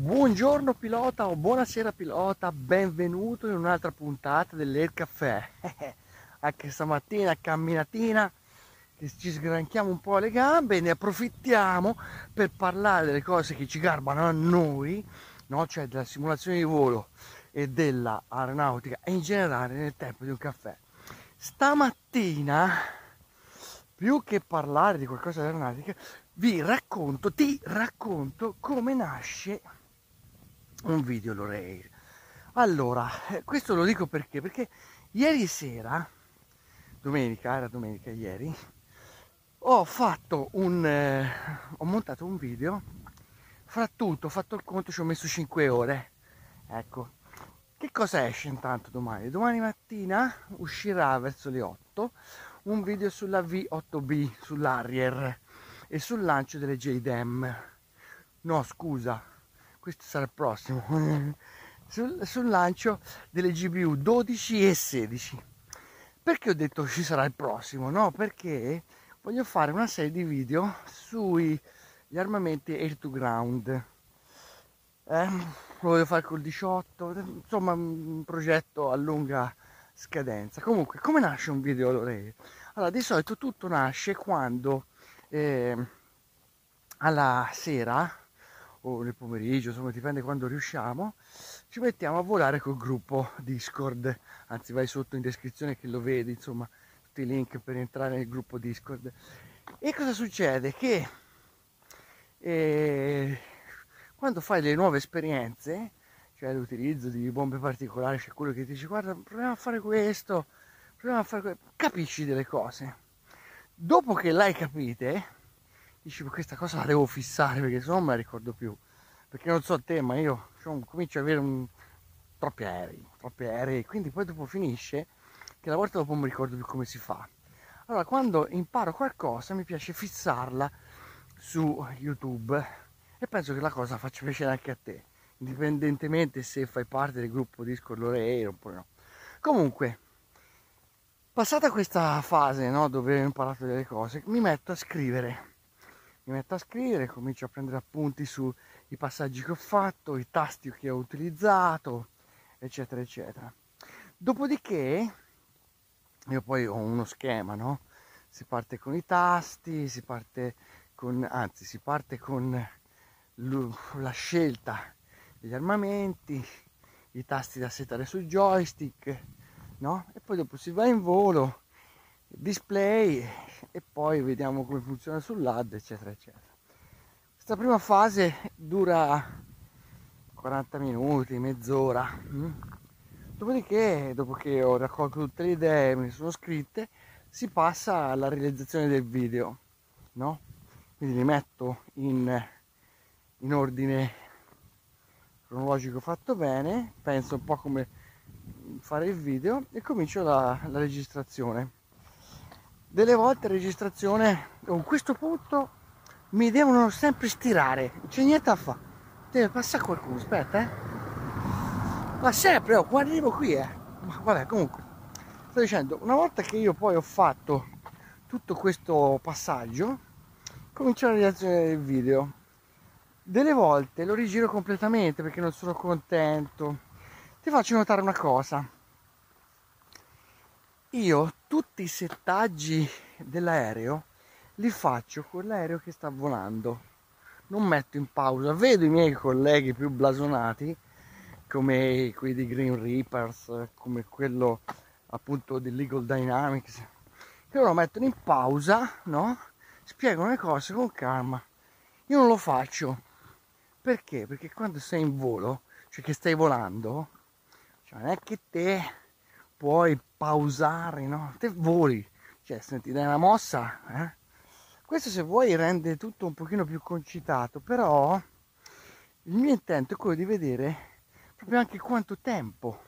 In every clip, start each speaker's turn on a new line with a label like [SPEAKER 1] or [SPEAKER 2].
[SPEAKER 1] Buongiorno pilota o buonasera pilota, benvenuto in un'altra puntata dell'Air Caffè. Anche stamattina camminatina, ci sgranchiamo un po' le gambe e ne approfittiamo per parlare delle cose che ci garbano a noi, no? cioè della simulazione di volo e della aeronautica e in generale nel tempo di un caffè. Stamattina, più che parlare di qualcosa di aeronautica, vi racconto, ti racconto come nasce un video Lorei. Allora, eh, questo lo dico perché? Perché ieri sera, domenica, era domenica ieri, ho fatto un, eh, ho montato un video, fra tutto, ho fatto il conto, ci ho messo 5 ore, ecco. Che cosa esce intanto domani? Domani mattina uscirà verso le 8 un video sulla V8B, sull'Harrier e sul lancio delle JDM. No, scusa, questo sarà il prossimo. sul, sul lancio delle GBU 12 e 16. Perché ho detto ci sarà il prossimo? No, perché voglio fare una serie di video sugli armamenti air to ground. Eh, lo voglio fare col 18, insomma un progetto a lunga scadenza. Comunque, come nasce un video Lorei? Allora, di solito tutto nasce quando eh, alla sera o nel pomeriggio, insomma dipende quando riusciamo, ci mettiamo a volare col gruppo Discord, anzi vai sotto in descrizione che lo vedi, insomma tutti i link per entrare nel gruppo Discord. E cosa succede? Che eh, quando fai le nuove esperienze, cioè l'utilizzo di bombe particolari, c'è quello che ti dice guarda proviamo a fare questo, proviamo a fare questo, capisci delle cose. Dopo che l'hai capite, dici questa cosa la devo fissare perché se no non me la ricordo più. Perché non so a te, ma io cioè, comincio ad avere un... troppi aerei, troppi aerei, quindi poi dopo finisce che la volta dopo non mi ricordo più come si fa. Allora, quando imparo qualcosa mi piace fissarla su YouTube e penso che la cosa faccia piacere anche a te, indipendentemente se fai parte del gruppo Discord Lorei oppure no. Comunque, passata questa fase no, dove ho imparato delle cose, mi metto a scrivere. Mi metto a scrivere, comincio a prendere appunti sui passaggi che ho fatto, i tasti che ho utilizzato, eccetera, eccetera. Dopodiché, io poi ho uno schema, no? Si parte con i tasti, si parte con, anzi, si parte con la scelta degli armamenti, i tasti da settare sul joystick, no? E poi dopo si va in volo, display e poi vediamo come funziona sull'AD, eccetera, eccetera. Questa prima fase dura 40 minuti, mezz'ora. Mm? Dopodiché, dopo che ho raccolto tutte le idee, me ne sono scritte, si passa alla realizzazione del video, no? Quindi li metto in in ordine cronologico fatto bene, penso un po' come fare il video e comincio la, la registrazione. Delle volte registrazione, a questo punto mi devono sempre stirare, non c'è niente da fare. Deve passare qualcuno, aspetta eh. Ma sempre, oh, quando arrivo qui eh. Ma vabbè, comunque, sto dicendo, una volta che io poi ho fatto tutto questo passaggio, comincio la realizzazione del video delle volte lo rigiro completamente perché non sono contento. Ti faccio notare una cosa. Io tutti i settaggi dell'aereo li faccio con l'aereo che sta volando. Non metto in pausa. Vedo i miei colleghi più blasonati, come quelli di Green Reapers, come quello appunto Legal Dynamics, che loro mettono in pausa, no? Spiegano le cose con calma. Io non lo faccio perché? Perché quando sei in volo, cioè che stai volando, cioè non è che te puoi pausare, no? Te voli, cioè se ti dai una mossa, eh? Questo se vuoi rende tutto un pochino più concitato, però il mio intento è quello di vedere proprio anche quanto tempo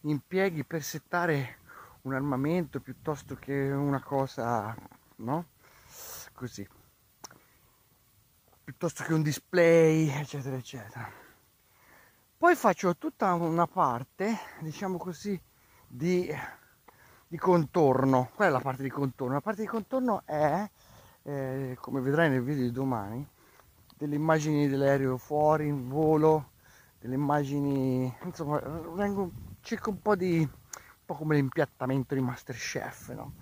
[SPEAKER 1] impieghi per settare un armamento piuttosto che una cosa, no? Così piuttosto che un display, eccetera, eccetera. Poi faccio tutta una parte, diciamo così, di, di contorno. Qual è la parte di contorno? La parte di contorno è, eh, come vedrai nel video di domani, delle immagini dell'aereo fuori in volo, delle immagini, insomma, vengo, cerco un po' di, un po' come l'impiattamento di Masterchef, no?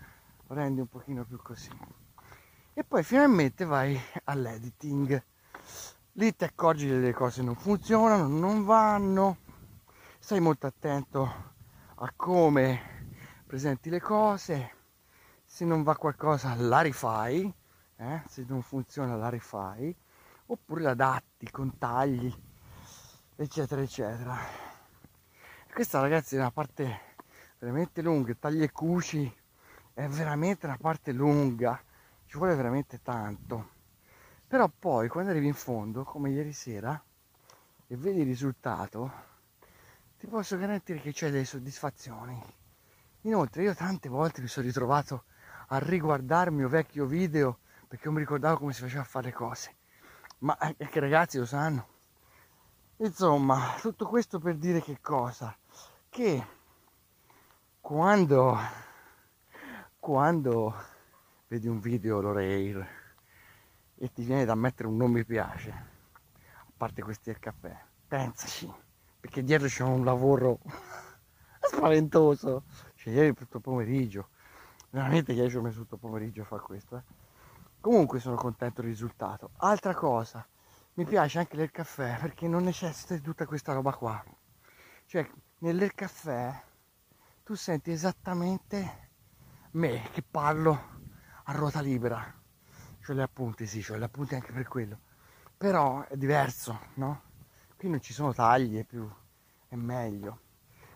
[SPEAKER 1] Lo rendi un pochino più così. E poi finalmente vai all'editing. Lì ti accorgi che le cose non funzionano, non vanno, stai molto attento a come presenti le cose, se non va qualcosa la rifai, eh? se non funziona la rifai, oppure adatti con tagli, eccetera, eccetera. Questa ragazzi è una parte veramente lunga, tagli e cuci è veramente una parte lunga, ci vuole veramente tanto. Però poi quando arrivi in fondo, come ieri sera, e vedi il risultato, ti posso garantire che c'è delle soddisfazioni. Inoltre io tante volte mi sono ritrovato a riguardare il mio vecchio video perché non mi ricordavo come si faceva a fare le cose. Ma anche ragazzi lo sanno. Insomma, tutto questo per dire che cosa? Che quando, quando vedi un video Loreir e ti viene da mettere un non mi piace, a parte questi del caffè, pensaci perché dietro c'è un lavoro spaventoso. Cioè, ieri tutto pomeriggio, veramente ieri ci ho messo tutto pomeriggio a fare questo. Eh. Comunque sono contento del risultato. Altra cosa, mi piace anche del caffè perché non necessita di tutta questa roba qua. Cioè, nel caffè tu senti esattamente me che parlo a ruota libera. Cioè le appunti, sì, cioè le appunti anche per quello. Però è diverso, no? Qui non ci sono tagli, è più è meglio.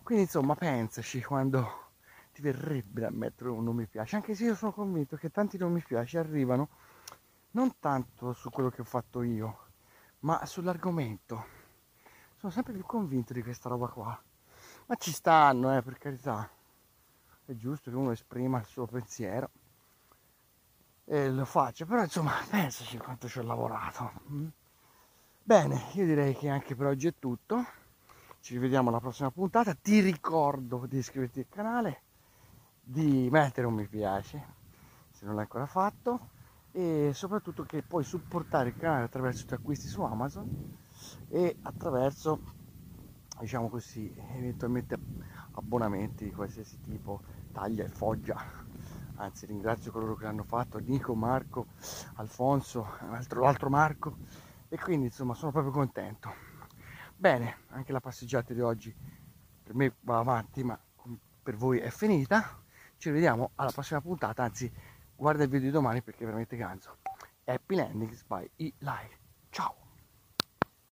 [SPEAKER 1] Quindi insomma pensaci quando ti verrebbe da mettere un non mi piace, anche se io sono convinto che tanti non mi piace arrivano non tanto su quello che ho fatto io, ma sull'argomento. Sono sempre più convinto di questa roba qua. Ma ci stanno, eh, per carità. È giusto che uno esprima il suo pensiero e lo faccia, però insomma pensaci quanto ci ho lavorato. Bene, io direi che anche per oggi è tutto. Ci rivediamo alla prossima puntata. Ti ricordo di iscriverti al canale, di mettere un mi piace se non l'hai ancora fatto e soprattutto che puoi supportare il canale attraverso i tuoi acquisti su Amazon e attraverso diciamo così eventualmente abbonamenti di qualsiasi tipo taglia e foggia anzi ringrazio coloro che l'hanno fatto Nico, Marco, Alfonso, l'altro Marco e quindi insomma sono proprio contento. Bene anche la passeggiata di oggi per me va avanti ma per voi è finita. Ci vediamo alla prossima puntata anzi guarda il video di domani perché è veramente ganzo. Happy landings by e live ciao